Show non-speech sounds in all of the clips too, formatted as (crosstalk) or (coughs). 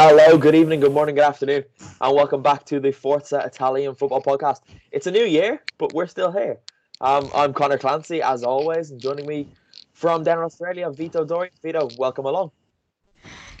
Hello, good evening, good morning, good afternoon, and welcome back to the Forza Italian Football Podcast. It's a new year, but we're still here. Um, I'm Connor Clancy, as always, and joining me from down in Australia, Vito Doria. Vito, welcome along.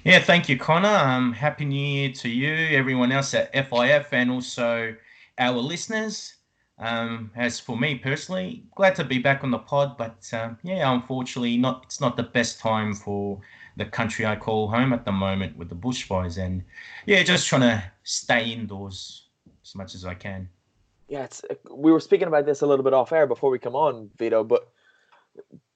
Yeah, thank you, Connor. Um, Happy New Year to you, everyone else at FIF, and also our listeners. Um, as for me personally, glad to be back on the pod, but um, yeah, unfortunately, not it's not the best time for the country I call home at the moment with the bushfires, and yeah, just trying to stay indoors as much as I can. Yeah, it's, we were speaking about this a little bit off air before we come on, Vito, but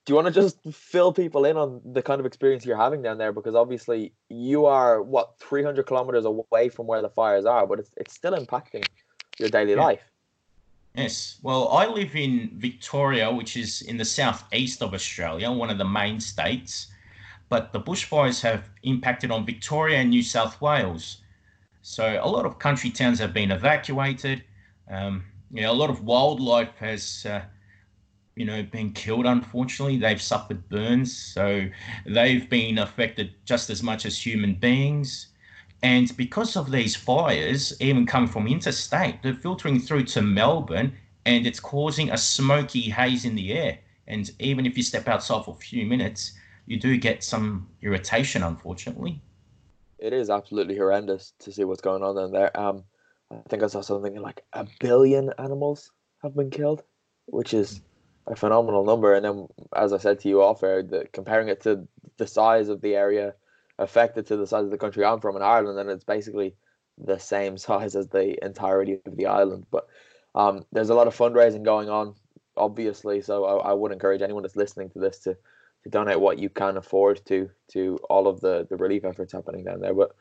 do you want to just fill people in on the kind of experience you're having down there? Because obviously you are, what, 300 kilometers away from where the fires are, but it's, it's still impacting your daily Yeah. life. Yes. Well, I live in Victoria, which is in the southeast of Australia, one of the main states. But the bushfires have impacted on Victoria and New South Wales. So a lot of country towns have been evacuated. Um, you know, a lot of wildlife has, uh, you know, been killed. Unfortunately, they've suffered burns, so they've been affected just as much as human beings. And because of these fires, even coming from interstate, they're filtering through to Melbourne and it's causing a smoky haze in the air. And even if you step outside for a few minutes, you do get some irritation, unfortunately. It is absolutely horrendous to see what's going on down there. Um, I think I saw something like a billion animals have been killed, which is a phenomenal number. And then, as I said to you off air, comparing it to the size of the area affected to the size of the country I'm from in Ireland, and it's basically the same (laughs) size as the entirety of the island. But um, there's a lot of fundraising going on, obviously. So I, I would encourage anyone that's listening to this to to donate what you can afford to to all of the the relief efforts happening down there. But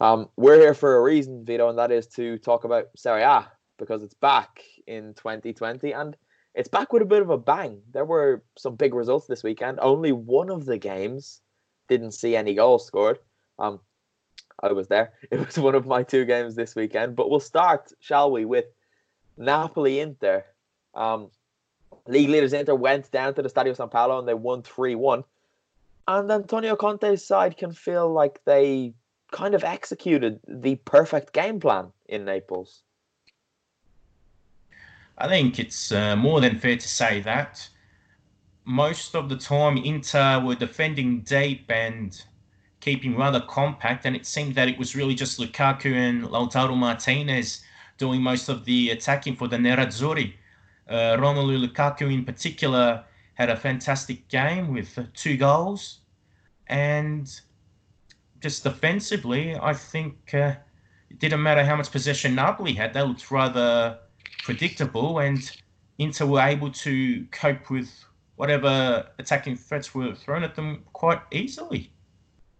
um, we're here for a reason, Vito, and that is to talk about Serie A because it's back in 2020 and it's back with a bit of a bang. There were some big results this weekend. Only one of the games didn't see any goals scored. Um, I was there. (laughs) It was one of my two games this weekend. But we'll start, shall we, with Napoli Inter. Um, league leaders Inter went down to the Stadio San Paolo and they won 3 1. And Antonio Conte's side can feel like they kind of executed the perfect game plan in Naples. I think it's uh, more than fair to say that. Most of the time, Inter were defending deep and keeping rather compact, and it seemed that it was really just Lukaku and Lautaro Martinez doing most of the attacking for the Nerazzurri. Uh, Romelu Lukaku, in particular, had a fantastic game with two goals, and just defensively, I think uh, it didn't matter how much possession Napoli had; they looked rather predictable, and Inter were able to cope with whatever attacking threats were thrown at them quite easily.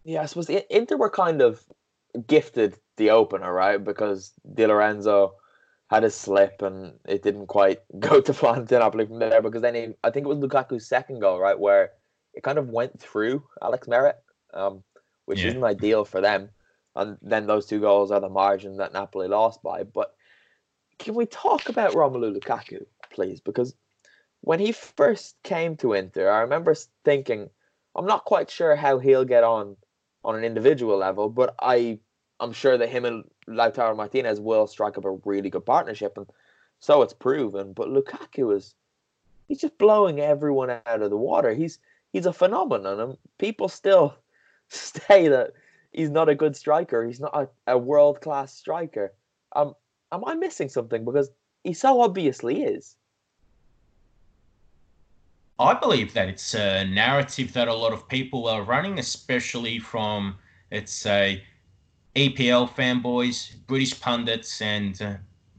Yeah, I suppose Inter were kind of gifted the opener, right? Because Di Lorenzo had a slip and it didn't quite (laughs) go to plan Napoli from there. Because then he, I think it was Lukaku's second goal, right, where it kind of went through Alex Meret, um, which Yeah. isn't ideal for them. And then those two goals are the margin that Napoli lost by. But can we talk about Romelu Lukaku, please? Because when he first came to Inter, I remember thinking, I'm not quite sure how he'll get on on an individual level, but I I'm sure that him and Lautaro Martinez will strike up a really good partnership, and so it's proven. But Lukaku is he's just blowing everyone out of the water. He's he's a phenomenon, and people still (laughs) say that he's not a good striker. He's not a, a world class striker. Um, am I missing something? Because he so obviously is. I believe that it's a narrative that a lot of people are running, especially from, let's say, EPL fanboys, British pundits, and uh,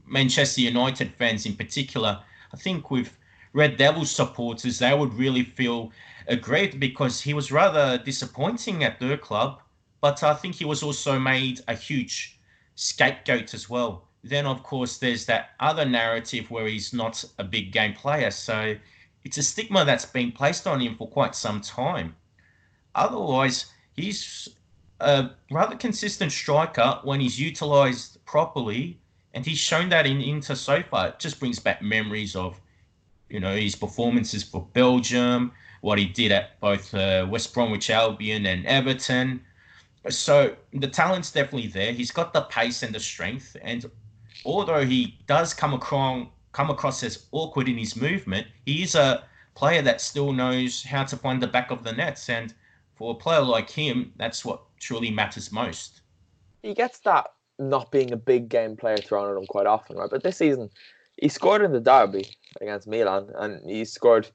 Manchester United fans in particular. I think with Red Devils supporters, they would really feel aggrieved because he was rather disappointing at their club, but I think he was also made a huge scapegoat as well. Then, of course, there's that other narrative where he's not a big game player. So it's a stigma that's been placed on him for quite some time. Otherwise, he's a rather consistent striker when he's utilised properly, and he's shown that in Inter so far. It just brings back memories of, you know, his performances for Belgium, what he did at both uh, West Bromwich Albion and Everton. So the talent's definitely there. He's got the pace and the strength, and although he does come across come across as awkward in his movement, he is a player that still knows how to find the back of the nets. And for a player like him, that's what truly matters most. He gets that not being a big game player thrown at him quite often, right? But this season, he scored in the derby against Milan, and he scored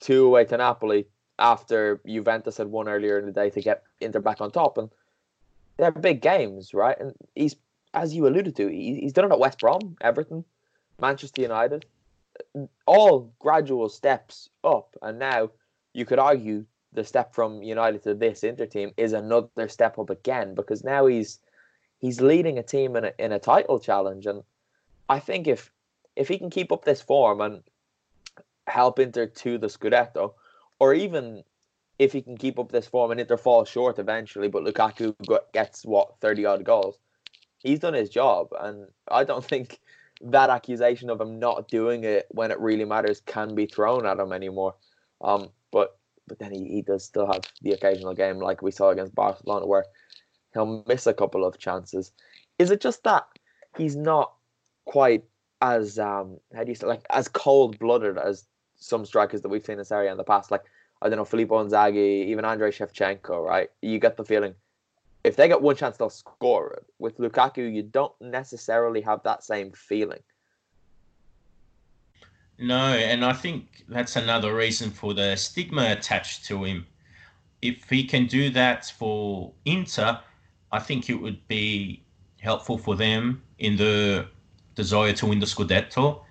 two away to Napoli after Juventus had won earlier in the day to get Inter back on top. And they're big games, right? And he's, as you alluded to, he's done it at West Brom, Everton, Manchester United, all gradual steps up. And now you could argue the step from United to this Inter team is another step up again because now he's he's leading a team in a in a title challenge. And I think if if he can keep up this form and help Inter to the Scudetto, or even if he can keep up this form and Inter falls short eventually, but Lukaku gets what thirty odd goals, he's done his job, and I don't (laughs) think that accusation of him not doing it when it really matters can be thrown at him anymore. Um, but but then he, he does still have the occasional game like we saw against Barcelona where he'll miss a couple of chances. Is it just that he's not quite as um how do you say like as cold blooded as some strikers that we've seen in Serie in the past? Like I don't know, Filippo Inzaghi, even Andrei Shevchenko, right? You get the feeling if they get one chance, they'll score it. With Lukaku, you don't necessarily have that same feeling. No, and I think that's another reason for the stigma attached to him. If he can do that for Inter, I think it would be helpful for them in the desire to win the Scudetto.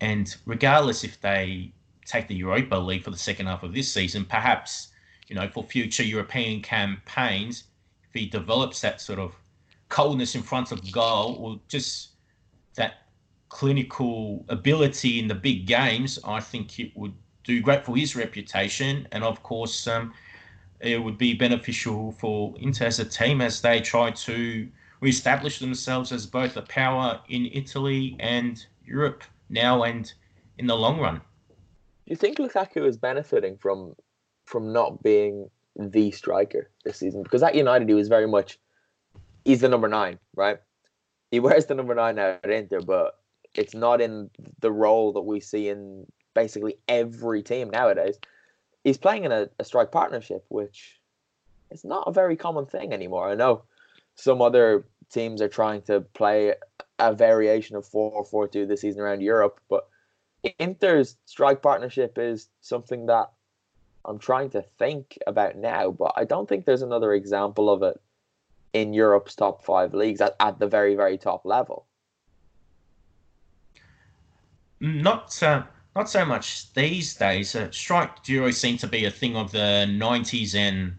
And regardless if they take the Europa League for the second half of this season, perhaps, you know, for future European campaigns, if he develops that sort of coldness in front of goal or just that clinical ability in the big games, I think it would do great for his reputation. And of course, um, it would be beneficial for Inter as a team as they try to re-establish themselves as both a power in Italy and Europe now and in the long run. Do you think Lukaku is benefiting from from not being the striker this season? Because at United he was very much he's the number nine, right? He (laughs) wears the number nine at Inter, but it's not in the role that we see in basically every team nowadays. He's playing in a, a strike partnership, which is not a very common thing anymore. I know some other teams are trying to play a variation of 4 4 2 this season around Europe, but Inter's strike partnership is something that I'm trying to think about now, but I don't think there's another example of it in Europe's top five leagues at, at the very, very top level. Not uh, not so much these days. Uh, strike duos seem to be a thing of the 90s and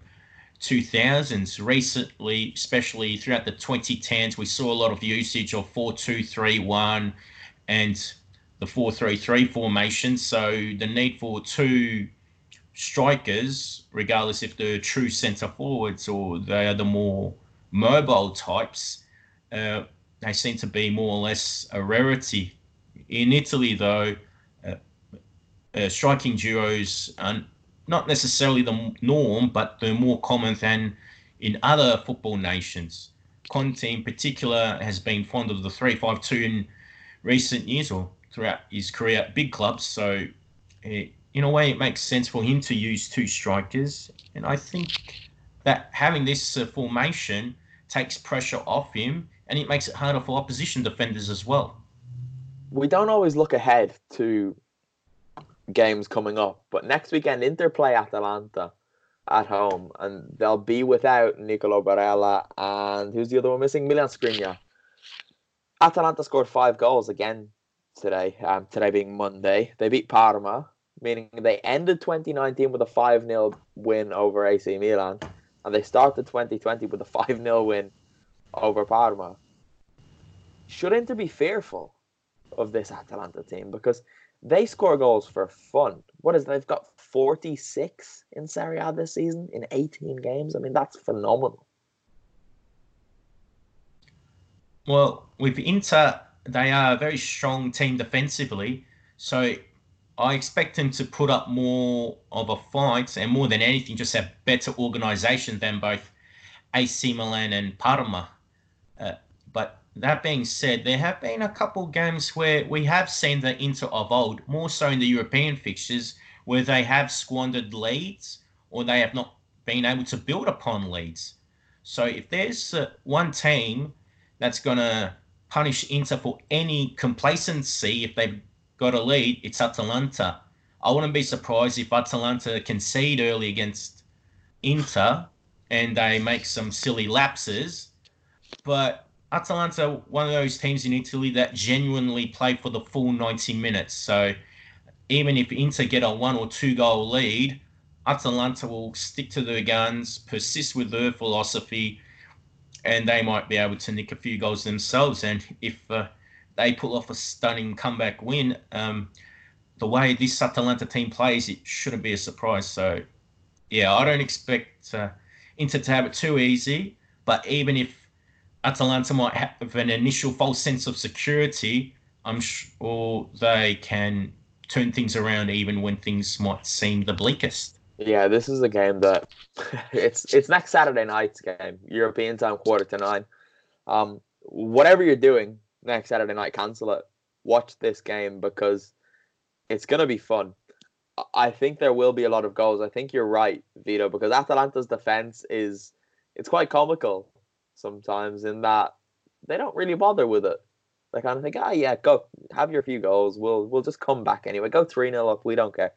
2000s. Recently, especially throughout the 2010s, we saw a lot of usage of 4-2-3-1 and the 4-3-3 formation. So the need for two strikers, regardless if they're true centre forwards or they are the more mobile types, uh, they seem to be more or less a rarity. In Italy, though, uh, uh, striking duos are not necessarily the norm, but they're more common than in other football nations. Conte, in particular, has been fond of the 3 5 2 in recent years or throughout his career at big clubs. So, it, in a way, it makes sense for him to use two strikers. And I think that having this uh, formation takes pressure off him and it makes it harder for opposition defenders as well. We don't always look ahead to games coming up, but next weekend Inter play Atalanta at home, and they'll be without Nicolo Barella and who's the other one missing? Milan Skriniar. Atalanta scored five goals again today. Um, today being Monday, they beat Parma, meaning they ended 2019 with a 5 0 win over AC Milan, and they started 2020 with a 5 0 win over Parma. Should Inter be fearful of this Atalanta team because they score goals for fun? What is they've got 46 in Serie A this season in 18 games? I mean, that's phenomenal. Well, with Inter, they are a very strong team defensively. So I expect them to put up more of a fight and more than anything, just have better organisation than both AC Milan and Parma. Uh, but that being said, there have been a couple games where we have seen the Inter of old, more so in the European fixtures, where they have squandered leads or they have not been able to build upon leads. So if there's uh, one team that's going to punish Inter for any complacency if they've got a lead, it's Atalanta. I wouldn't be surprised if Atalanta concede early against Inter and they make some silly lapses. But Atalanta, one of those teams in Italy that genuinely play for the full 90 minutes. So even if Inter get a one or two goal lead, Atalanta will stick to their guns, persist with their philosophy, and they might be able to nick a few goals themselves. And if uh, they pull off a stunning comeback win, um, the way this Atalanta team plays, it shouldn't be a surprise. So, yeah, I don't expect uh, Inter to have it too easy. But even if Atalanta might have an initial false sense of security, I'm sure they can turn things around even when things might seem the bleakest. Yeah, this is a game that (laughs) it's it's next Saturday night's game, European time, quarter to nine. Um, whatever you're doing next Saturday night, cancel it. Watch this game because it's gonna be fun. I think there will be a lot of goals. I think you're right, Vito, because Atalanta's defense is it's quite comical sometimes in that they don't really bother with it. They kind of think, ah, yeah, go have your few goals. We'll we'll just come back anyway. Go three 0 up. We don't care.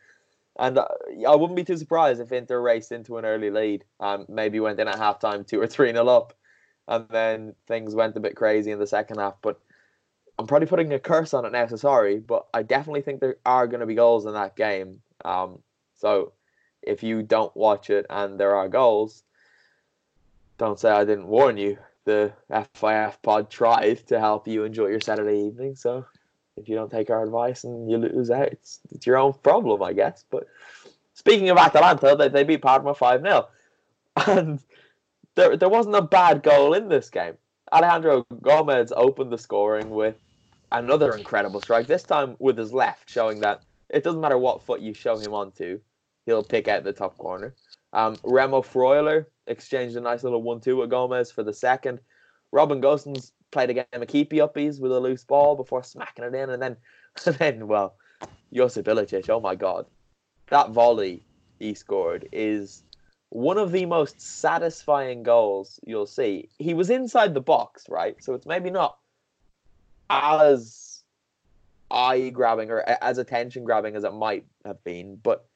And uh, I wouldn't be too surprised if Inter raced into an early lead. Um, maybe went in at halftime two or three 0 up, and then things went a bit crazy in the second half. But I'm probably putting a curse on it now, so sorry. But I definitely think there are going to be goals in that game. Um, so if you don't watch it and there are goals, don't say I didn't warn you the FIF pod tried to help you enjoy your Saturday evening. So if you don't take our advice and you lose out, it's, it's your own problem, I guess. But speaking of Atalanta, they, they beat Parma 5 0. (laughs) And there, there wasn't a bad goal in this game. Alejandro Gomez opened the scoring with another incredible strike, this time with his left, showing that it doesn't matter what foot you show him onto, he'll pick out the top corner. Um, Remo Freuler exchanged a nice little one-two with Gomez for the second. Robin Gosens played a game of keepy uppies with a loose ball before smacking it in, and then, (laughs) and then well, Josip Ilicic, oh my god, that volley he scored is one of the most satisfying goals you'll see. He was inside the box, right? So it's maybe not as eye grabbing or as attention grabbing as it might have been, but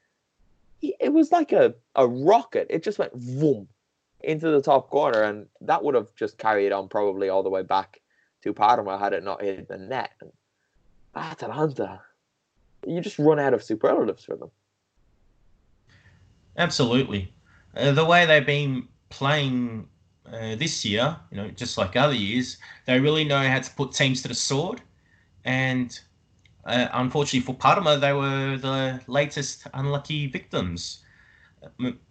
it was like a, a rocket. It just went boom into the top corner, and that would have just carried on probably all the way back to Parma had it not hit the net. And Atalanta, you just run out of superlatives for them. Absolutely, uh, the way they've been playing uh, this year, you know, just like other years, they really know how to put teams to the sword, and uh, unfortunately for Parma, they were the latest unlucky victims.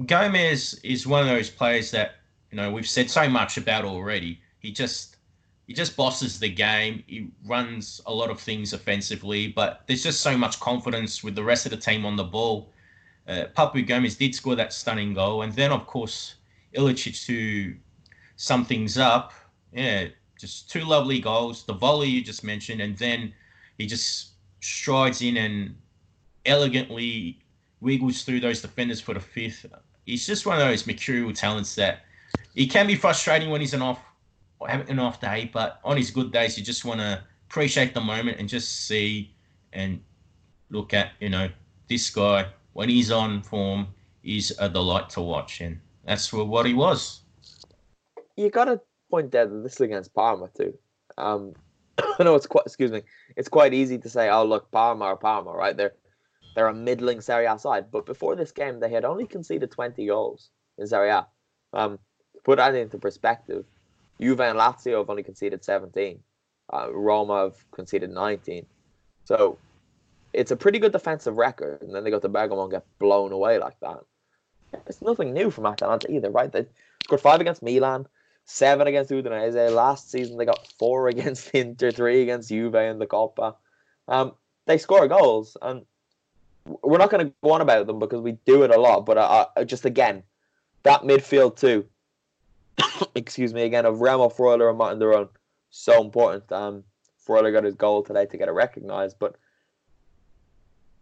Gomez is one of those players that you know we've said so much about already. He just he just bosses the game. He runs a lot of things offensively, but there's just so much confidence with the rest of the team on the ball. Uh, Papu Gomez did score that stunning goal, and then of course Ilicic to sum things up. Yeah, just two lovely goals. The volley you just mentioned, and then he just strides in and elegantly wiggles through those defenders for the fifth. He's just one of those mercurial talents that he can be frustrating when he's an off an off day, but on his good days, you just want to appreciate the moment and just see and look at you know this guy when he's on form is a delight to watch, and that's what he was. You got to point out that this is against Parma too. Um, (coughs) I know it's quite excuse me. It's quite easy to say, "Oh, look, Parma or Parma," right? They're they're a middling Serie A side, but before this game, they had only conceded 20 goals in Serie A. Um, put that into perspective, Juve and Lazio have only conceded 17. Uh, Roma have conceded 19. So it's a pretty good defensive record. And then they go to Bergamo and get blown away like that. It's nothing new from Atalanta either, right? They scored five against Milan, seven against Udinese. Last season they got four (laughs) against Inter, three against Juve in the Coppa. Um, they score goals, and we're not going to go on about them because we do it a lot. But uh, uh just again, that midfield too (coughs) excuse me again, of Remo Freuler and Marten de Roon, So important. Um, Freuler got his goal today to get it recognised, but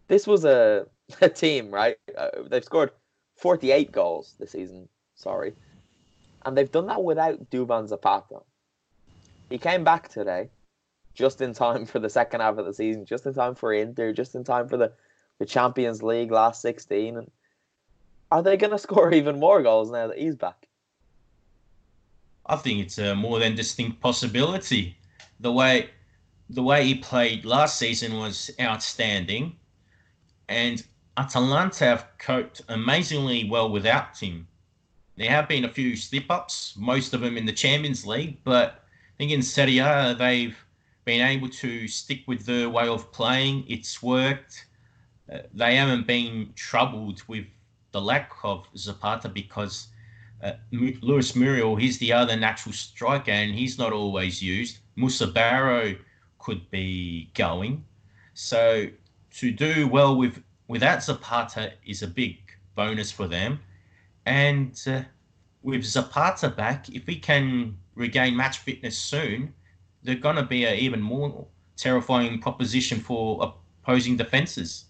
this was a, (laughs) a team, right? Uh, they've scored 48 goals this season, sorry. And they've done that without Duvan Zapata. He came back today, just in time for the second half of the season, just in time for Inter, just in time for the, the Champions League last 16. And are they going (laughs) to score even more goals now that he's back? I think it's a more than distinct possibility. The way the way he played last season was outstanding, and Atalanta have coped amazingly well without him. There have been a few slip ups, most of them in the Champions League, but I think in Serie A they've been able to stick with their way of playing. It's worked. Uh, they haven't been troubled with the lack of Zapata because uh, Luis Muriel, he's the other natural striker, and he's not always used. Musa Barrow could be going. So to do well with without Zapata is a big bonus for them. And uh, with Zapata back, if we can regain match fitness soon, they're going to be an even more terrifying proposition for opposing defences.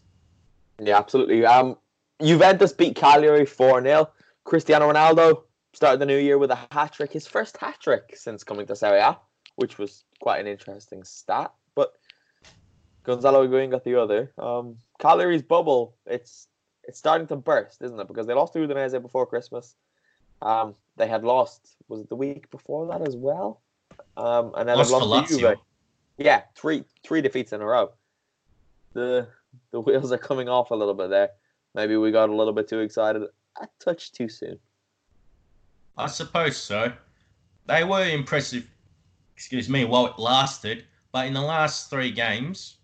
Yeah, absolutely. Um, Juventus beat Cagliari 4 0. Cristiano Ronaldo started the new year with a hat trick, his first hat trick since coming to Serie A, which was quite an interesting stat. But Gonzalo Higuain got the other. Um, Cagliari's bubble, it's it's starting to burst, isn't it? Because they lost to Udinese before Christmas. Um, they had lost, was it the week before that as well? Um, and then lost, lost to Juve. Yeah, three three defeats in a row. The the wheels are coming off a little bit there. Maybe we got a little bit too excited a touch too soon. I suppose so. They were impressive, excuse me, while it lasted. But in the last three games,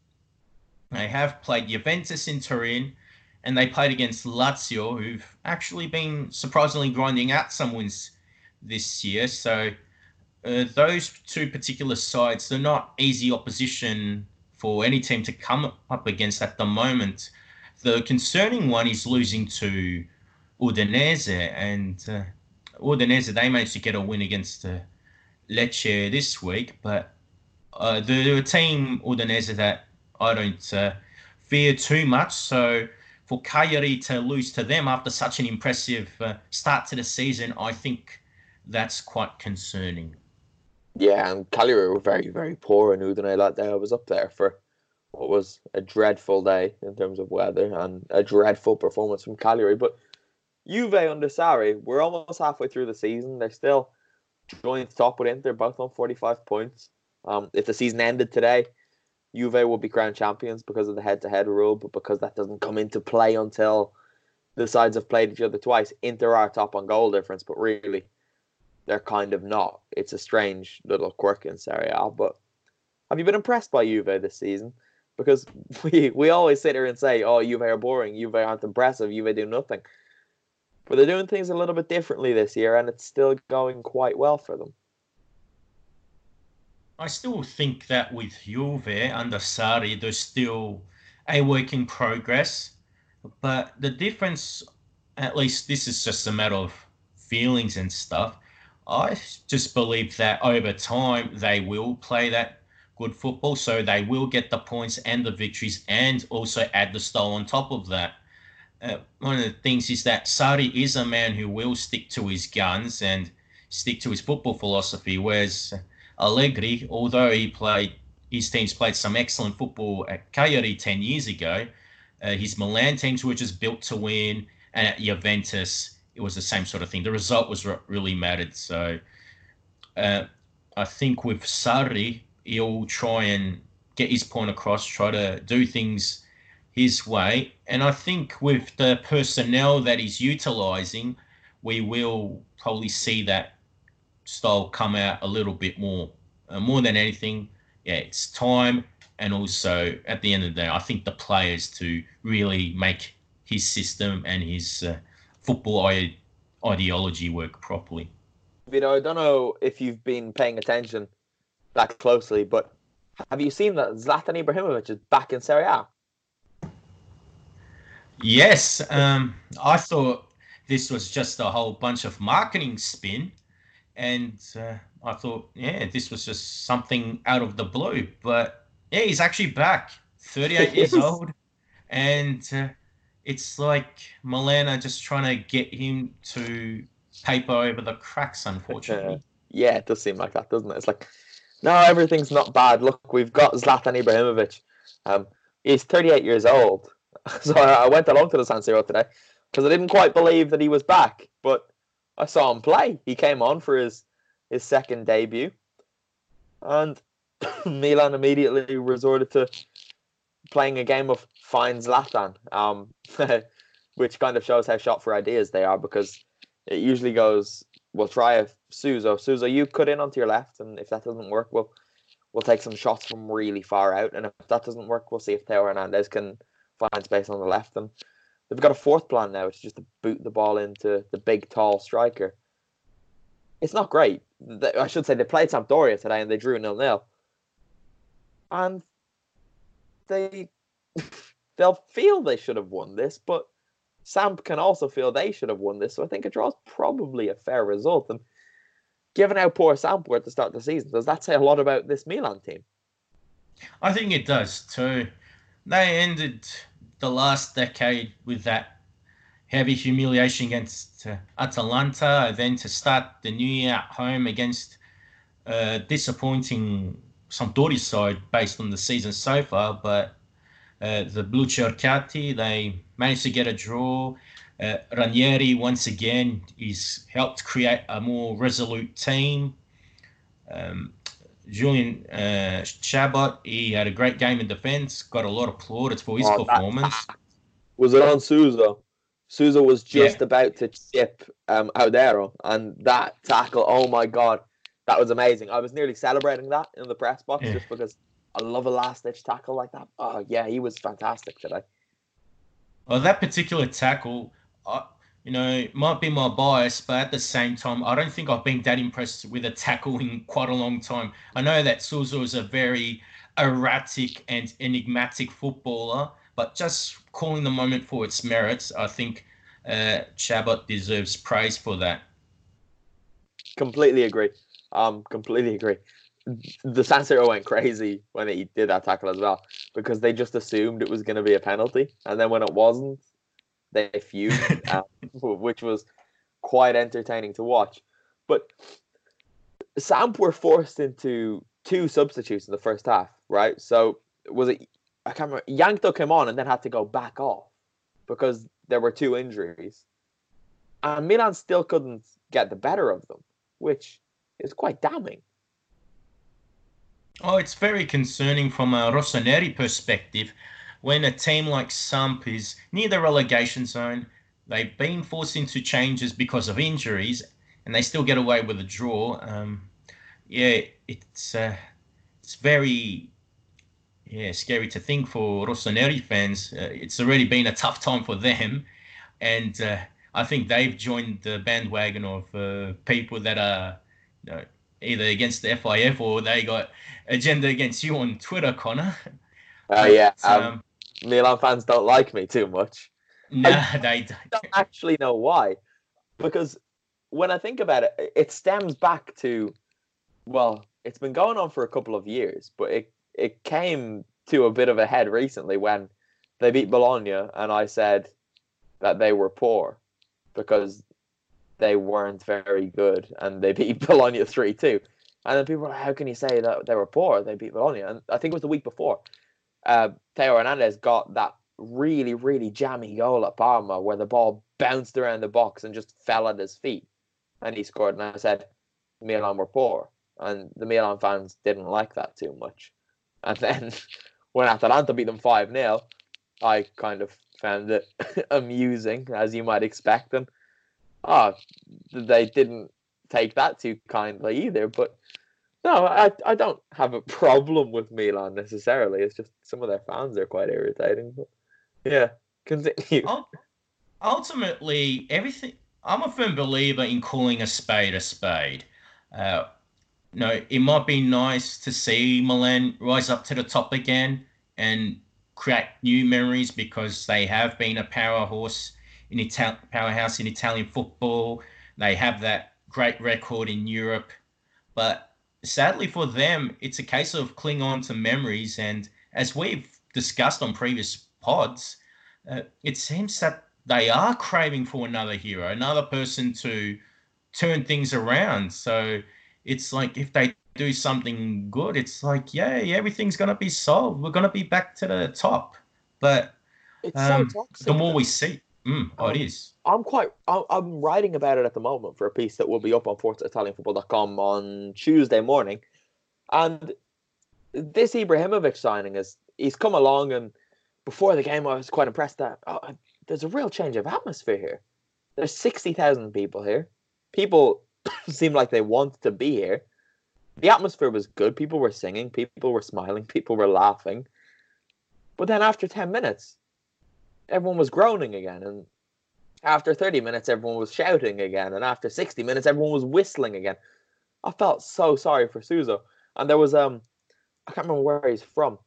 they have played Juventus in Turin and they played against Lazio, who've actually been surprisingly grinding out some wins this year. So uh, those two particular sides, they're not easy opposition for any team to come up against at the moment. The concerning one is losing to Udinese, and uh, Udinese they managed to get a win against uh, Lecce this week, but uh, they're a team Udinese that I don't uh, fear too much. So for Cagliari to lose to them after such an impressive uh, start to the season, I think that's quite concerning. Yeah, and Cagliari were very, very poor in Udine that day. I was up there for what was a dreadful day in terms of weather and a dreadful performance from Cagliari. But Juve under Sarri, we're almost halfway through the season. They're still joint top with Inter, both on 45 points. Um, if the season ended today, Juve will be crowned champions because of the head-to-head rule, but because that doesn't come into play until the sides have played each other twice, Inter are top on goal difference, but really, they're kind of not. It's a strange little quirk in Serie A. But have you been impressed by Juve this season? Because (laughs) we we always sit here and say, "Oh, Juve are boring. Juve aren't impressive. Juve do nothing." but they're doing things a little bit differently this year, and it's still going quite well for them. I still think that with Juve under Sarri, there's still a work in progress. But the difference, at least this is just a matter of feelings and stuff. I just believe that over time they will play that good football, so they will get the points and the victories, and also add the style on top of that. Uh, one of the things is that Sarri is a man who will stick to his guns and stick to his football philosophy, whereas Allegri, although he played his teams played some excellent football at Cagliari 10 years ago. Uh, his Milan teams were just built to win, and at Juventus, it was the same sort of thing. The result was what really mattered. So uh, I think with Sarri, he'll try and get his point across, try to do things his way. And I think with the personnel that he's utilizing, we will probably see that style come out a little bit more. Uh, more than anything, yeah, it's time and also at the end of the day, I think the players to really make his system and his uh, football I- ideology work properly. You know, I don't know if you've been paying attention that closely, but have you seen that Zlatan Ibrahimovic is back in Serie A? Yes, um, I thought this was just a whole bunch of marketing spin, and uh, I thought, yeah, this was just something out of the blue. But yeah, he's actually back, 38 (laughs) years old, and uh, it's like Milana just trying to get him to paper over the cracks, unfortunately. (laughs) yeah, it does seem like that, doesn't it? It's like, no, everything's not bad. Look, we've got Zlatan Ibrahimovic. Um, he's 38 years old. (laughs) So I went along to the San Siro today because I didn't quite believe that he was back, but I saw him play. He came on for his his second debut, and (coughs) Milan immediately resorted to playing a game of find Zlatan, um, (laughs) which kind of shows how shot for ideas they are because it usually goes, we'll try a Suso. Suso, you cut in onto your left, and if that doesn't work, we'll we'll take some shots from really far out, and if that doesn't work, we'll see if Theo Hernandez can find space on the left. And they've got a fourth plan now, which is just to boot the ball into the big, tall striker. It's not great. I should say they played Sampdoria today and they drew nil nil, and they (laughs) they'll feel they should have won this, but Samp can also feel they should have won this. So I think a draw is probably a fair result. And given how poor Samp were at the start of the season, does that say a lot about this Milan team? I think it does too. They ended the last decade with that heavy humiliation against uh, Atalanta, then to start the new year at home against uh, disappointing Sampdoria side based on the season so far. But uh, the Blucerchiati, they managed to get a draw. Uh, Ranieri, once again, is helped create a more resolute team. Um, Julian uh, Chabot, he had a great game in defence, got a lot of plaudits for his oh, performance. (laughs) was it on Suso? Suso was just yeah. about to chip um, Audero, and that tackle, oh my god, that was amazing. I was nearly celebrating that in the press box yeah. just because I love a last ditch tackle like that. Oh yeah, he was fantastic today. Well, that particular tackle, I, you know, might be my bias, but at the same time, I don't think I've been that impressed with a tackle in quite a long time. I know that Suso is a very erratic and enigmatic footballer, but just calling the moment for its merits, I think uh, Chabot deserves praise for that. Completely agree. Um, completely agree. The San Siro went crazy when he did that tackle as well because they just assumed it was going to be a penalty, and then when it wasn't, they feud, (laughs) um, which was quite entertaining to watch. But Samp were forced into two substitutes in the first half, right? So was it? I can't remember. Jankto came on and then had to go back off because there were two injuries, and Milan still couldn't get the better of them, which is quite damning. Oh, it's very concerning from a Rossoneri perspective when a team like Samp is near the relegation zone, they've been forced into changes because of injuries, and they still get away with a draw. Um, yeah, it's uh, it's very yeah scary to think for Rossoneri fans. Uh, it's already been a tough time for them, and uh, I think they've joined the bandwagon of uh, people that are you know, either against the FIF or they got agenda against you on Twitter, Connor. Uh, yeah, um, Milan fans don't like me too much. Nah, they don't. don't (laughs) actually know why. Because when I think about it, it stems back to, well, it's been going on for a couple of years, but it it came to a bit of a head recently when they beat Bologna, and I said that they were poor because they weren't very good, and they (laughs) beat Bologna three two. And then people were like, how can you say that they were poor? They beat Bologna, and I think it was the week before. Uh, Hernandez got that really, really jammy goal at Parma where the ball bounced around the box and just fell at his feet, and he scored. And I said, Milan were poor, and the Milan fans didn't like that too much. And then (laughs) when Atalanta beat them 5 0, I kind of found it (laughs) amusing, as you might expect. And oh, they didn't take that too kindly either. But no, I, I don't have a (laughs) problem with Milan necessarily. It's just some of their fans are quite irritating. But yeah, continue. Ultimately, everything. I'm a firm believer in calling a spade a spade. Uh, no, it might be nice to see Milan rise up to the top again and create new memories because they have been a powerhouse in Ital- powerhouse in Italian football. They have that great record in Europe, but sadly for them, it's a case of cling on to memories. And as we've discussed on previous pods, uh, it seems that they are craving for another hero, another person to turn things around. So it's like if they do something good, it's like, yay, everything's gonna be solved. We're gonna be back to the top. But um, so the more we see, mm, oh, it is. I'm quite. I'm writing about it at the moment for a piece that will be up on ForzaItalianFootball.com on Tuesday morning, and this Ibrahimovic signing is he's come along and before the game I was quite impressed that oh, there's a real change of atmosphere here. There's sixty thousand people here. People (coughs) seem like they want to be here. The atmosphere was good. People were singing, people were smiling, people were laughing. But then after 10 minutes, everyone was groaning again. And after 30 minutes, everyone was shouting again. And after 60 minutes, everyone was whistling again. I felt so sorry for Suso. And there was, um, I can't remember where he's from.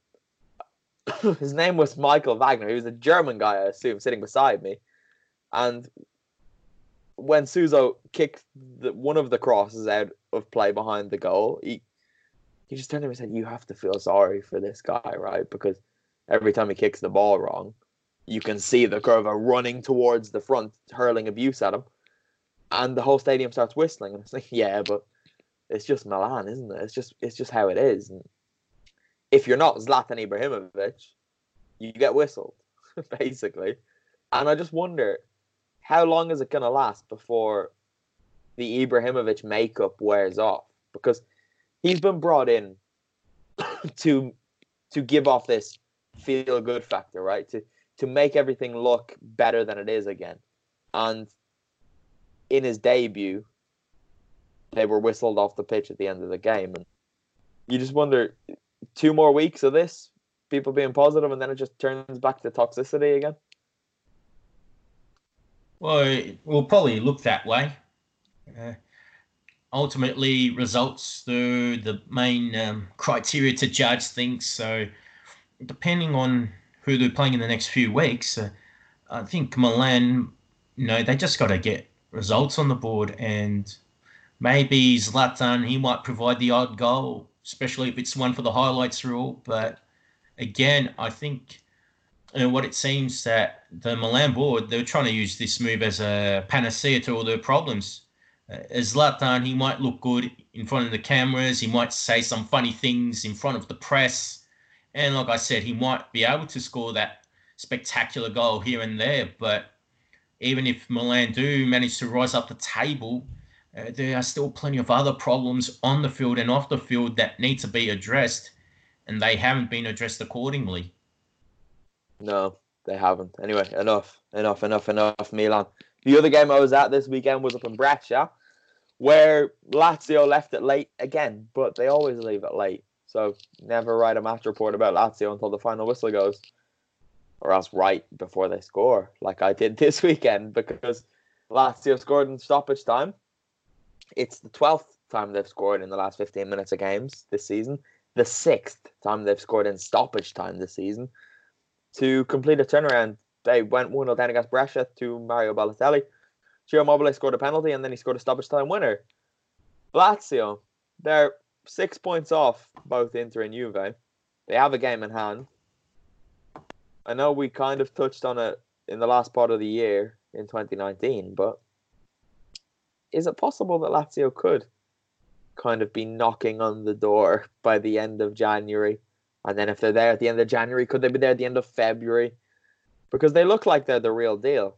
(coughs) His name was Michael Wagner. He was a German guy, I assume, sitting beside me. And when Suso kicked the, one of the crosses out of play behind the goal, he he just turned to me and said, "You have to feel sorry for this guy, right? Because every time he kicks the ball wrong, you can see the Curva running towards the front, hurling abuse at him, and the whole stadium starts whistling. And it's like, (laughs) yeah, but it's just Milan, isn't it? It's just it's just how it is. And if you're not Zlatan Ibrahimovic, you get whistled, (laughs) basically. And I just wonder how long is it going to last before the Ibrahimovic makeup wears off? Because he's been brought in (coughs) to to give off this feel good factor, right? To to make everything look better than it is again. And in his debut, they were whistled off the pitch at the end of the game, and you just wonder two more weeks of this, people being positive, and then it just turns back to toxicity again. Well, it will probably look that way. Uh, ultimately, results the the main um, criteria to judge things. So, depending on who they're playing in the next few weeks, uh, I think Milan, you know, they just got to get results on the board, and maybe Zlatan he might provide the odd goal, especially if it's one for the highlights rule. But again, I think and what it seems that the Milan board they're trying to use this move as a panacea to all their problems. Uh, as Zlatan, he might look good in front of the cameras. He might say some funny things in front of the press, and like I said, he might be able to score that spectacular goal here and there. But even if Milan do manage to rise up the table, uh, there are still plenty of other problems on the field and off the field that need to be addressed, and they haven't been addressed accordingly. No, they haven't. Anyway, enough, enough, enough, enough. Milan. The other game I was at this weekend was up in Brescia, where Lazio left it late again, but they always leave it late. So never write a match report about Lazio until the final whistle goes, or else write before they score, like I did (laughs) this weekend, because Lazio scored in stoppage time. It's the 12th time they've scored in the last 15 minutes of games this season. The sixth time they've scored in stoppage time this season. To complete a turnaround, they went 1 0 down against Brescia to Mario Balotelli. Ciro Immobile scored a penalty and then he scored a stoppage time winner. Lazio, they're six points off both Inter and Juve. They have a game in hand. I know we kind of touched on it in the last part of the year in 2019, but is it possible that Lazio could kind of be knocking on the door by the end of January? And then if they're there at the end of January, could they be there at the end of February? Because they look like they're the real deal.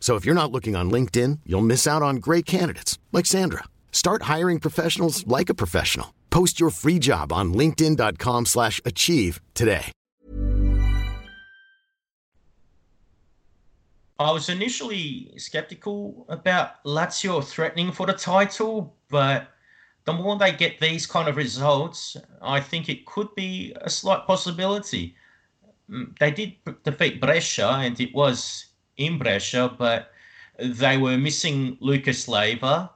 So if you're not looking on LinkedIn, you'll miss out on great candidates like Sandra. Start hiring professionals like a professional. Post your free job on linkedin.com/achieve today. I was initially skeptical about Lazio threatening for the title, but the more they get these kind of results, I think it could be a slight possibility. Mm, They did defeat Brescia, and it was in Brescia, but they were missing Lucas Leiva,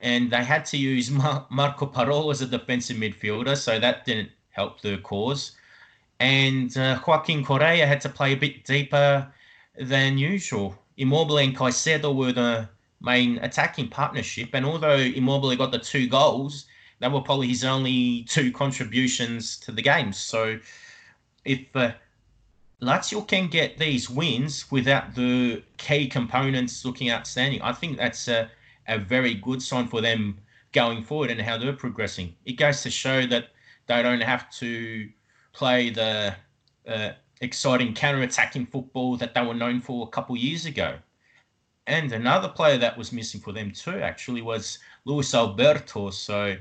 and they had to use (laughs) Mar- Marco Parolo as a defensive midfielder, so that didn't help the cause. And uh, Joaquin Correa had to play a bit deeper than usual. Immobile and Caicedo were the main attacking partnership, and although Immobile got the two goals, that were probably his only two contributions to the game. So if uh, Lazio can get these wins without the key components looking outstanding, I think that's a, a very good sign for them going forward and how they're progressing. It goes to show that they don't have to play the uh, exciting counter-attacking football that they were known for a couple years ago. And another player that was missing for them too, actually, was Luis Alberto. So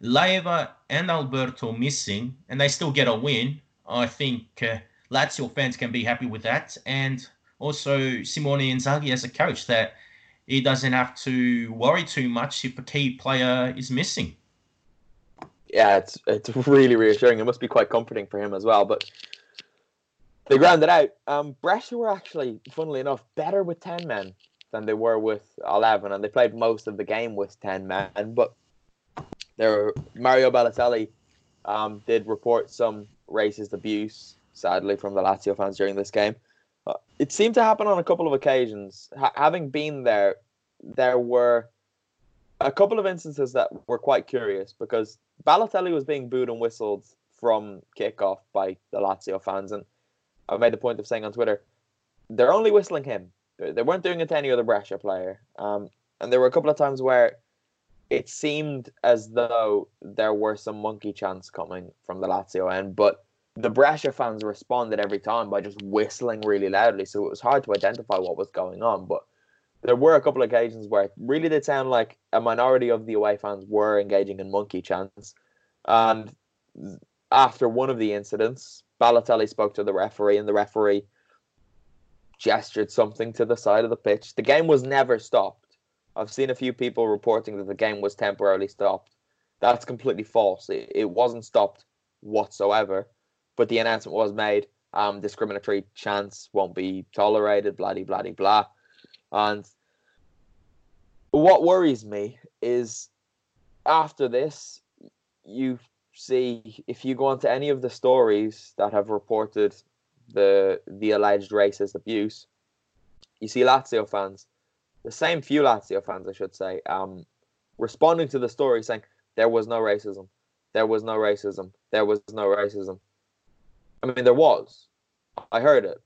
Leiva and Alberto missing, and they still get a win. I think uh, Lazio fans can be happy with that. And also Simone Inzaghi as a coach, that he doesn't have to worry too much if a key player is missing. Yeah, it's it's really reassuring. It must be quite comforting for him as well. But they grounded out. Um, Brescia were actually, funnily enough, better with ten men than they were with eleven, and they played most of the game with ten men. But there, Mario Balotelli um, did report some racist abuse, sadly, from the Lazio fans during this game. It seemed to happen on a couple of occasions. Ha- having been there, there were a couple of instances that were quite curious because Balotelli was being booed and whistled from kickoff by the Lazio fans, and I made the point of saying on Twitter, they're only whistling him. They they weren't doing it to any other Brescia player. Um, and there were a couple of times where it seemed as though there were some monkey chants coming from the Lazio end, but the Brescia fans responded every time by just whistling really loudly, so it was hard to identify what was going on. But there were a couple of occasions where it really did sound like a minority of the away fans were engaging in monkey chants. And after one of the incidents, Balotelli spoke to the referee, and the referee gestured something to the side of the pitch. The game was never stopped. I've seen a few people reporting that the game was temporarily stopped. That's completely false. It, it wasn't stopped whatsoever, but the announcement was made. Um, discriminatory chants won't be tolerated. Blah blah blah blah. And what worries me is after this, you see if you go onto any of the stories that have reported the the alleged racist abuse, you see Lazio fans, the same few Lazio fans, I should say, um, responding to the story saying there was no racism, there was no racism, there was no racism. I mean, there was. I heard it.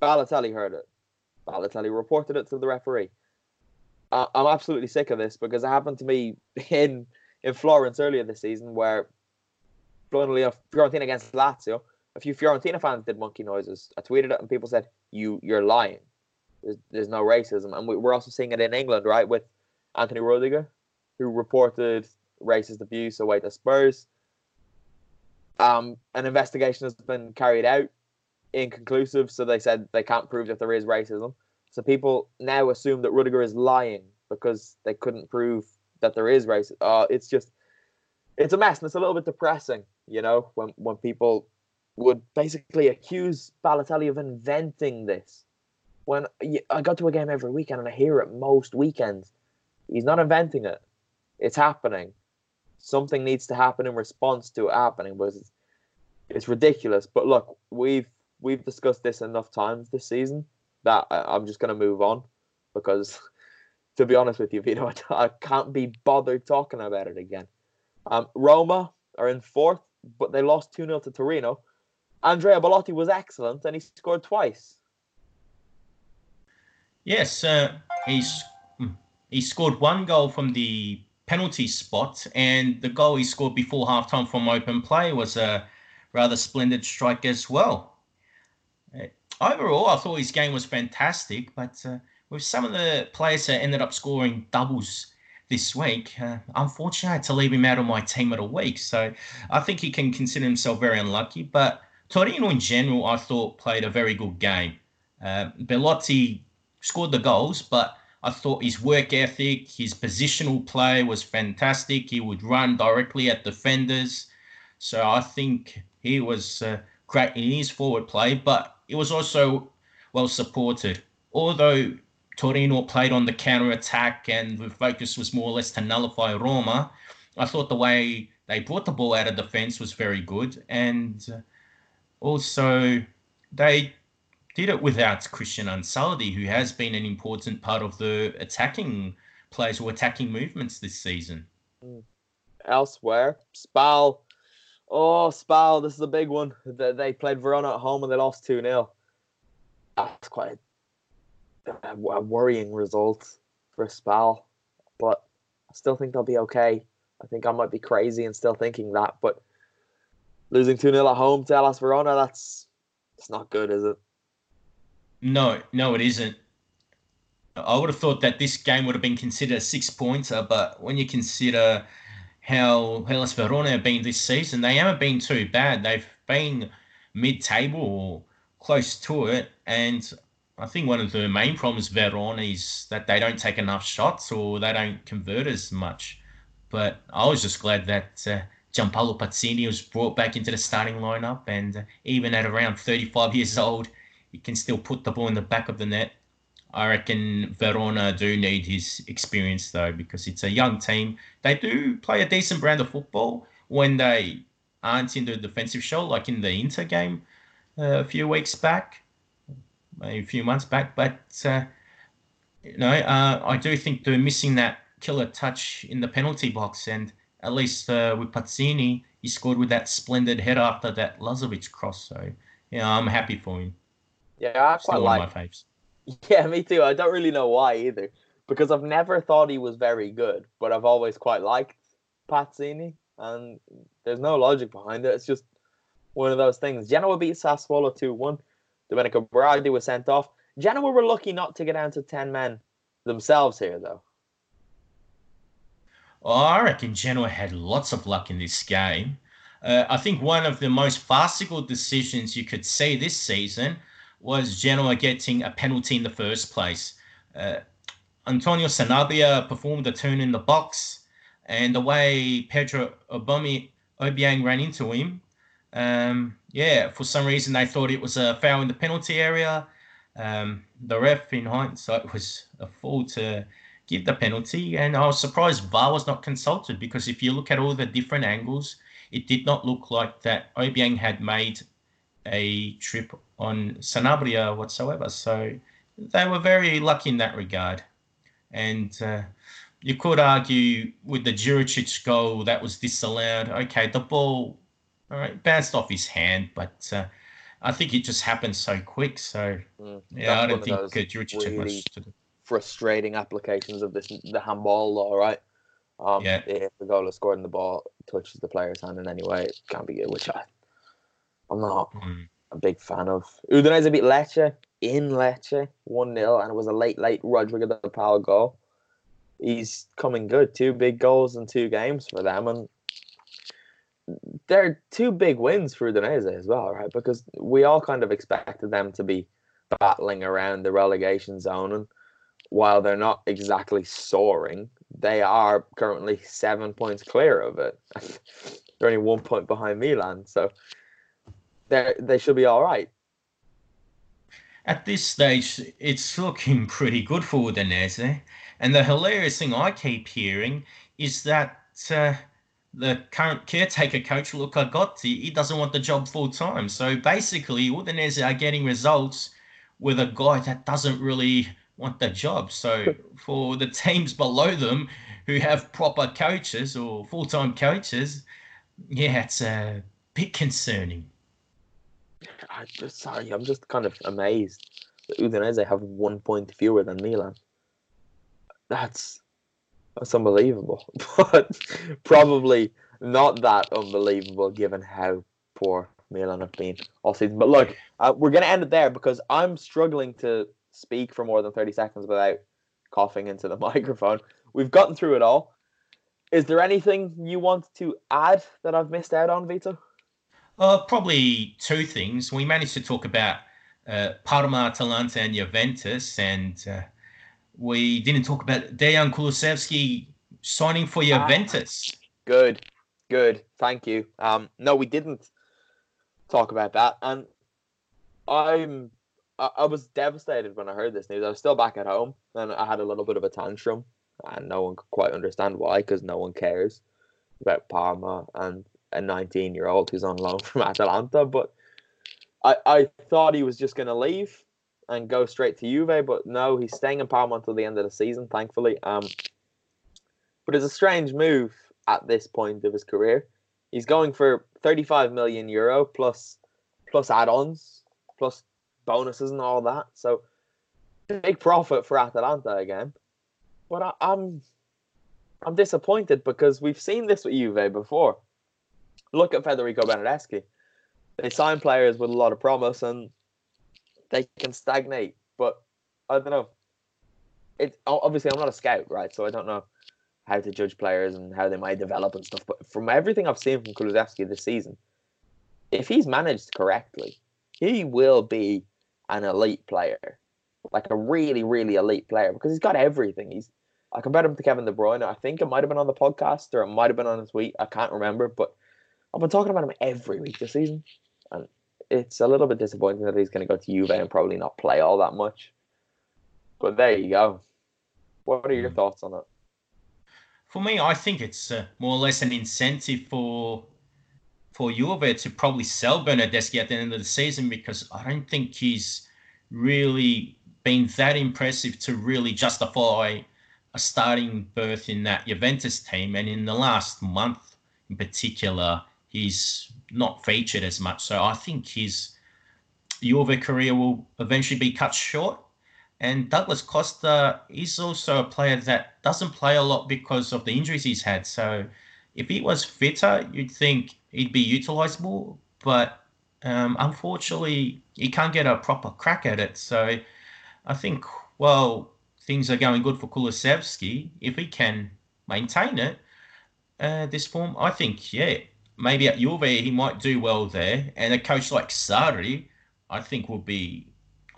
Balotelli heard it. Balotelli reported it to the referee. Uh, I'm absolutely sick of this because it happened to me (laughs) in in Florence earlier this season, where funnily enough, Fiorentina against Lazio, a few Fiorentina fans did monkey noises. I tweeted it and people said, "You you're lying. There's, there's no racism." And we, we're also seeing it in England, right, with Anthony Rudiger, who reported racist abuse away to Spurs. Um, an investigation has been carried out, inconclusive. So they said they can't prove that there is racism. So people now assume that Rudiger is lying because they couldn't prove that there is racism. Uh, it's just, it's a mess, and it's a little bit depressing, you know, when when people would basically accuse Balotelli of inventing this. When I go to a game every weekend and I hear it most weekends, he's not inventing it. It's happening. Something needs to happen in response to it happening, but it's, it's ridiculous. But look, we've we've discussed this enough times this season that I, am just going to move on because, (laughs) to be honest with you, Vito, (laughs) I, I can't be bothered talking about it again. Um, Roma are in fourth, but they lost 2 0 to Torino. Andrea Belotti was excellent and he scored twice. Yes, uh, he's hmm, he scored one goal from the penalty spot, and the goal he scored before halftime from open play was a rather splendid strike as well. Uh, overall, I thought his game was fantastic, but uh, with some of the players that ended up scoring doubles this week, uh, unfortunately, I had to leave him out of my team of the week. So I think he can consider himself very unlucky. But Torino in general, I thought played a very good game. Uh, Belotti scored the goals, but I thought his work ethic, his positional play was fantastic. He would run directly at defenders. So I think he was uh, great in his forward play, but it was also well supported. Although Torino played on the counter attack and the focus was more or less to nullify Roma, I thought the way they brought the ball out of defence was very good. And uh, also, they did it without Cristian Ansaldi, who has been an important part of the attacking players or attacking movements this season. Hmm. Elsewhere, Spal. Oh, Spal, this is a big one. They played Verona at home and they lost 2 0. That's quite a, worrying result for Spal, but I still think they'll be okay. I think I might be crazy and still thinking that, but losing 2 0 at home to Hellas Verona, that's it's not good, is it? No, no, it isn't. I would have thought that this game would have been considered a six pointer, but when you consider how Hellas Verona have been this season, they haven't been too bad. They've been mid table or close to it. And I think one of the main problems Verona is that they don't take enough shots or they don't convert as much. But I was just glad that uh, Gianpaolo Pazzini was brought back into the starting lineup, and uh, even at around 35 years old, he can still put the ball in the back of the net. I reckon Verona do need his experience though, because it's a young team. They do play a decent brand of football when they aren't in the defensive show, like in the Inter game uh, a few weeks back, a few months back. But uh, you know, uh, I do think they're missing that killer touch in the penalty box, and at least uh, with Pazzini, he scored with that splendid header after that Lazovic cross. So, yeah, I'm happy for him. Yeah, I quite like. one my faves. (laughs) Yeah, me too. I don't really know why either, because I've never thought he was very good, but I've always quite liked Pazzini, and there's no logic behind it. It's just one of those things. Genoa beat Sassuolo 2 1. Domenico Berardi was sent off. Genoa were lucky not to get down to 10 men themselves here, though. Oh, I reckon Genoa had lots of luck in this game. Uh, I think one of the most farcical decisions you could see this season was Genoa getting a penalty in the first place. Uh, Antonio Sanabria performed a turn in the box, and the way Pedro Obiang ran into him, um, yeah, for some reason they thought it was a foul in the penalty area. Um, the ref, in hindsight, (laughs) was a fool to give the penalty, and I was surprised VAR was not consulted because if you look at all the different angles, it did not look like that Obiang had made a trip on Sanabria whatsoever. So they were very lucky in that regard. And uh, you could argue with the Juricic goal that was disallowed. Okay, the ball all right, bounced off his hand, but uh, I think it just happened so quick. So mm, yeah, I don't think uh, Juricic really had much to do. Frustrating applications of this the handball law, right? Um, yeah. If the goal is scored and the ball touches the player's hand in any way, it can't be good, which I, I'm not mm. A big fan of. Udinese beat Lecce in Lecce 1 0, and it was a late, late Rodrigo de Paul goal. He's coming good. Two big goals in two games for them. And they're two big wins for Udinese as well, right? Because we all kind of expected them to be battling around the relegation zone. And while they're not exactly soaring, they are currently seven points clear of it. (laughs) they're only one point behind Milan, so they they should be all right. At this stage, it's looking pretty good for Udinese. And the hilarious thing I keep hearing is that uh, the current caretaker coach, Luca Gotti, he doesn't want the job full time. So basically, Udinese are getting results with a guy that doesn't really want the job. So (laughs) for the teams below them who have proper coaches or full time coaches, yeah, it's a bit concerning. I just sorry, I'm just kind of amazed that Udinese have one point fewer than Milan. That's that's unbelievable, (laughs) but probably not that unbelievable given how poor Milan have been all season. But look, uh, we're going to end it there because I'm struggling to speak for more than 30 seconds without coughing into the (laughs) microphone. We've gotten through it all. Is there anything you want to add that I've missed out on, Vito? Uh, probably two things. We managed to talk about uh, Parma, Atalanta, and Juventus, and uh, we didn't talk about Dejan Kulusevski signing for ah, Juventus. Ah, good, good. Thank you. Um, no, we didn't talk about that, and I'm I, I was devastated when I heard this news. I was still back at home, and I had a little bit of a tantrum, and no one could quite understand why, because no one cares about Parma and a 19 year old who's on loan (laughs) from Atalanta. But I, I thought he was just going to leave and go straight to Juve, but no, he's staying in Parma until the end of the season, thankfully. Um, but it's a strange move at this point of his career. He's going for 35 million euro plus plus add-ons, plus bonuses and all that. So big profit for Atalanta again. But I, I'm I'm disappointed because we've seen this with Juve before. Look at Federico Bernardeschi. They sign players with a lot of promise and they can stagnate. But I don't know. It obviously I'm not a scout, right? So I don't know how to judge players and how they might develop and stuff. But from everything I've seen from Kulusevski this season, if he's managed correctly, he will be an elite player, like a really, really elite player because he's got everything. He's I compared him to Kevin De Bruyne. I think it might have been on the podcast or it might have been on his tweet. I can't remember, but I've been talking about him every week this season, and it's a little bit disappointing that he's going to go to Juve and probably not play all that much. But there you go. What are your hmm. thoughts on it? For me, I think it's uh, more or less an incentive for for Juve to probably sell Bernardeschi at the end of the season because I don't think he's really been that impressive to really justify a starting berth in that Juventus team. And in the last month in particular, he's not featured as much. So I think his Juve career will eventually be cut short. And Douglas Costa is also a player that doesn't play a lot because of the injuries he's had. So if he was fitter, you'd think he'd be utilisable. But um, unfortunately, he can't get a proper crack at it. So I think, well, things are going good for Kulusevski. If he can maintain it, uh, this form, I think, yeah, maybe at Juve he might do well there. And a coach like Sarri, I think, would be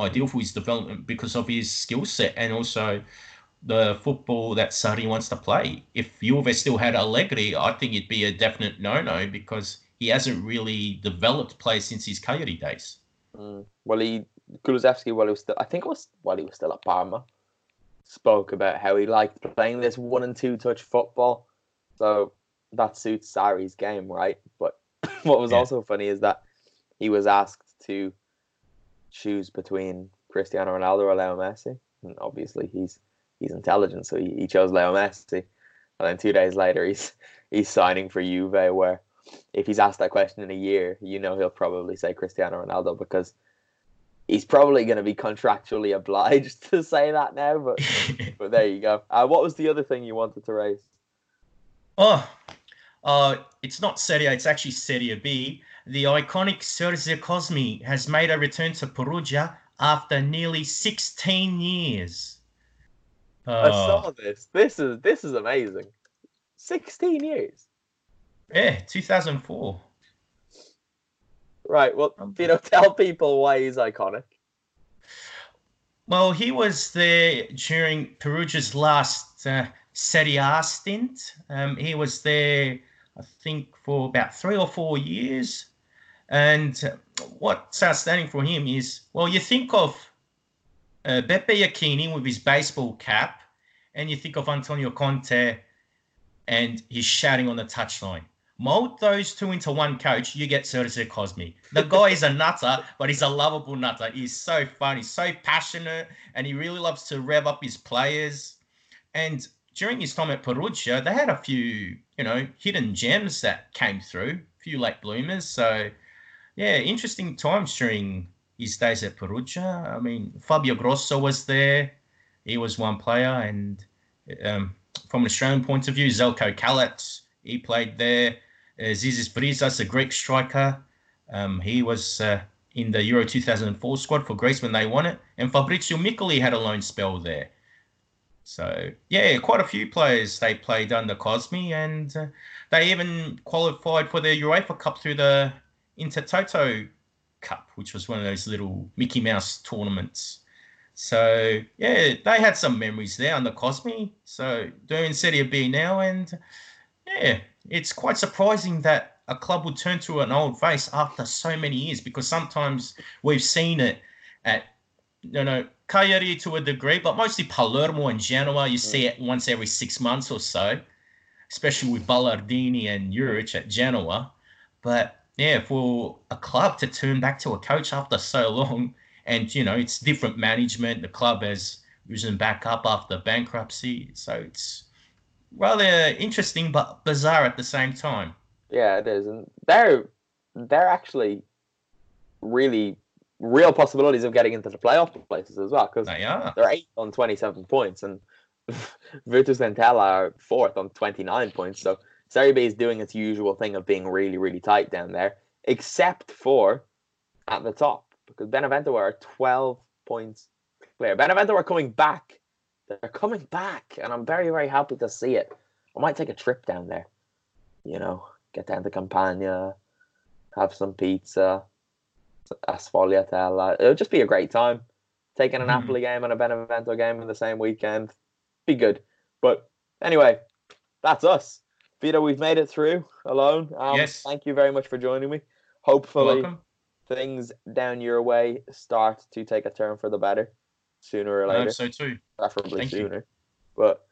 ideal for his development because of his skill set and also the football that Sarri wants to play. If Juve still had Allegri, I think it'd be a definite no-no because he hasn't really developed play since his Cagliari days. Mm. Well, he Kulusevski, while he was still, I think it was while he was still at Parma, spoke about how he liked playing this one and two touch football. So that suits Sarri's game, right? But (laughs) what was yeah. also funny is that he was asked to choose between Cristiano Ronaldo or Leo Messi. And obviously he's he's intelligent, so he, he chose Leo Messi. And then two days later (laughs) he's he's signing for Juve where if he's asked that question in a year, you know he'll probably say Cristiano Ronaldo because he's probably going to be contractually (laughs) obliged to say that now. But but there you go. Uh, what was the other thing you wanted to raise? Oh, uh, it's not Serie A, it's actually Serie B. The iconic Sergio Cosmi has made a return to Perugia after nearly 16 years. I saw oh. this. This is this is amazing. 16 years. Yeah, 2004. Right. Well, um, you know, (laughs) tell people why he's iconic. Well, he was there during Perugia's last uh, Serie A stint. Um, he was there, I think, for about three or four years. And what's outstanding for him is, well, you think of uh, Beppe Iachini with his baseball cap, and you think of Antonio Conte, and he's shouting on the touchline. Mold those two into one coach, you get Sergio Cosmi. The (laughs) guy is a nutter, but he's a lovable nutter. He's so fun, he's so passionate, and he really loves to rev up his players. And during his time at Perugia, they had a few, you know, hidden gems that came through, a few late bloomers. So, yeah, interesting times during his days at Perugia. I mean, Fabio Grosso was there. He was one player. And um, from an Australian point of view, Zelko Kalac, he played there. Uh, Zisis Vryzas, a Greek striker. Um, he was uh, in the Euro 2004 squad for Greece when they won it. And Fabrizio Miccoli had a loan spell there. So, yeah, quite a few players they played under Cosmi, And uh, they even qualified for the UEFA Cup through the Intertoto Cup, which was one of those little Mickey Mouse tournaments. So yeah, they had some memories there under Cosmi. So doing Serie B now, and yeah, it's quite surprising that a club would turn to an old face after so many years because sometimes we've seen it at you know Cagliari to a degree, but mostly Palermo and Genoa. You see mm. it once every six months or so, especially with Ballardini and Juric at Genoa. But yeah, for a club to turn back to a coach after so long, and you know it's different management. The club has risen back up after bankruptcy, so it's rather interesting but bizarre at the same time. Yeah, it is, and they're they're actually really real possibilities of getting into the playoff places as well because they are. They're eight on twenty seven points, and (laughs) Virtus Entella are fourth on twenty nine points. So Serie B is doing its usual thing of being really really tight down there, except for at the top because Benevento are twelve points clear. Benevento are coming back they're coming back, and I'm very, very happy to see it. I might take a trip down there. You know, get down to Campania, have some pizza, a sfogliatella. It'll just be a great time. Taking an mm. Napoli game and a Benevento game in the same weekend. Be good. But anyway, that's us. Vito, we've made it through alone. Um, yes. Thank you very much for joining me. Hopefully, things down your way start to take a turn for the better sooner or later. I hope so too. Preferably Thank sooner. You. But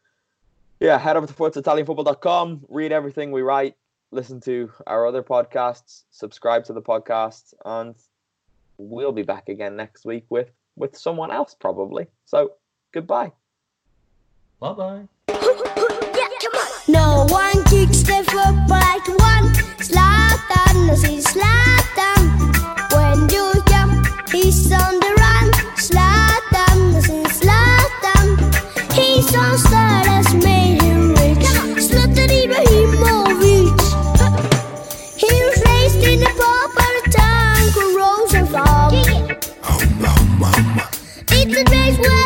yeah, head over to ForzaItalianFootball.com, read everything we write, listen to our other podcasts, subscribe to the podcast, and we'll be back again next week with with someone else probably. So goodbye. Bye bye. No one kicks the football like one. No see When you jump, he's on the run. No see He's on. today's world.